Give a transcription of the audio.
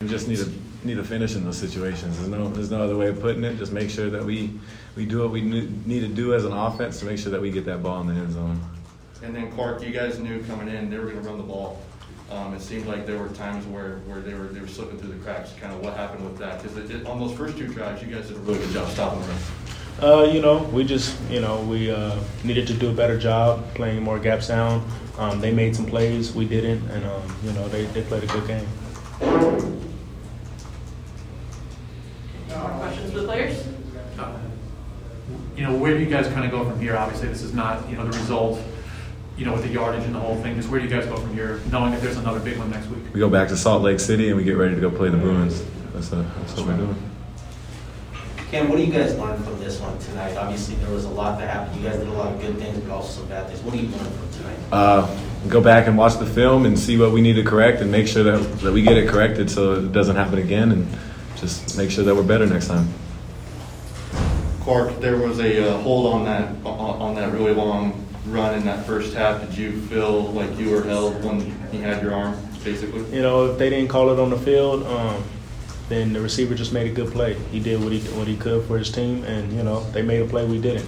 We just need to need to finish in those situations. There's no there's no other way of putting it. Just make sure that we we do what we need to do as an offense to make sure that we get that ball in the end zone. And then Clark, you guys knew coming in they were going to run the ball. Um, it seemed like there were times where, where they were they were slipping through the cracks. Kind of what happened with that? Because on those first two drives, you guys did a really good job stopping them. Uh, you know, we just, you know, we uh, needed to do a better job playing more gap sound. Um, they made some plays, we didn't, and um, you know, they, they played a good game. More questions for the players? You know, where do you guys kind of go from here? Obviously, this is not, you know, the result, you know, with the yardage and the whole thing. Just where do you guys go from here, knowing that there's another big one next week? We go back to Salt Lake City and we get ready to go play the Bruins. That's, a, that's what we're doing. Cam, what do you guys learn from this one tonight? Obviously, there was a lot that happened. You guys did a lot of good things, but also some bad things. What do you learn from tonight? Uh, go back and watch the film and see what we need to correct and make sure that, that we get it corrected so it doesn't happen again and just make sure that we're better next time. Clark, there was a uh, hold on that on, that really long run in that first half. Did you feel like you were held when he had your arm, basically? You know, if they didn't call it on the field, um, then the receiver just made a good play. He did what he what he could for his team, and you know, they made a play we didn't.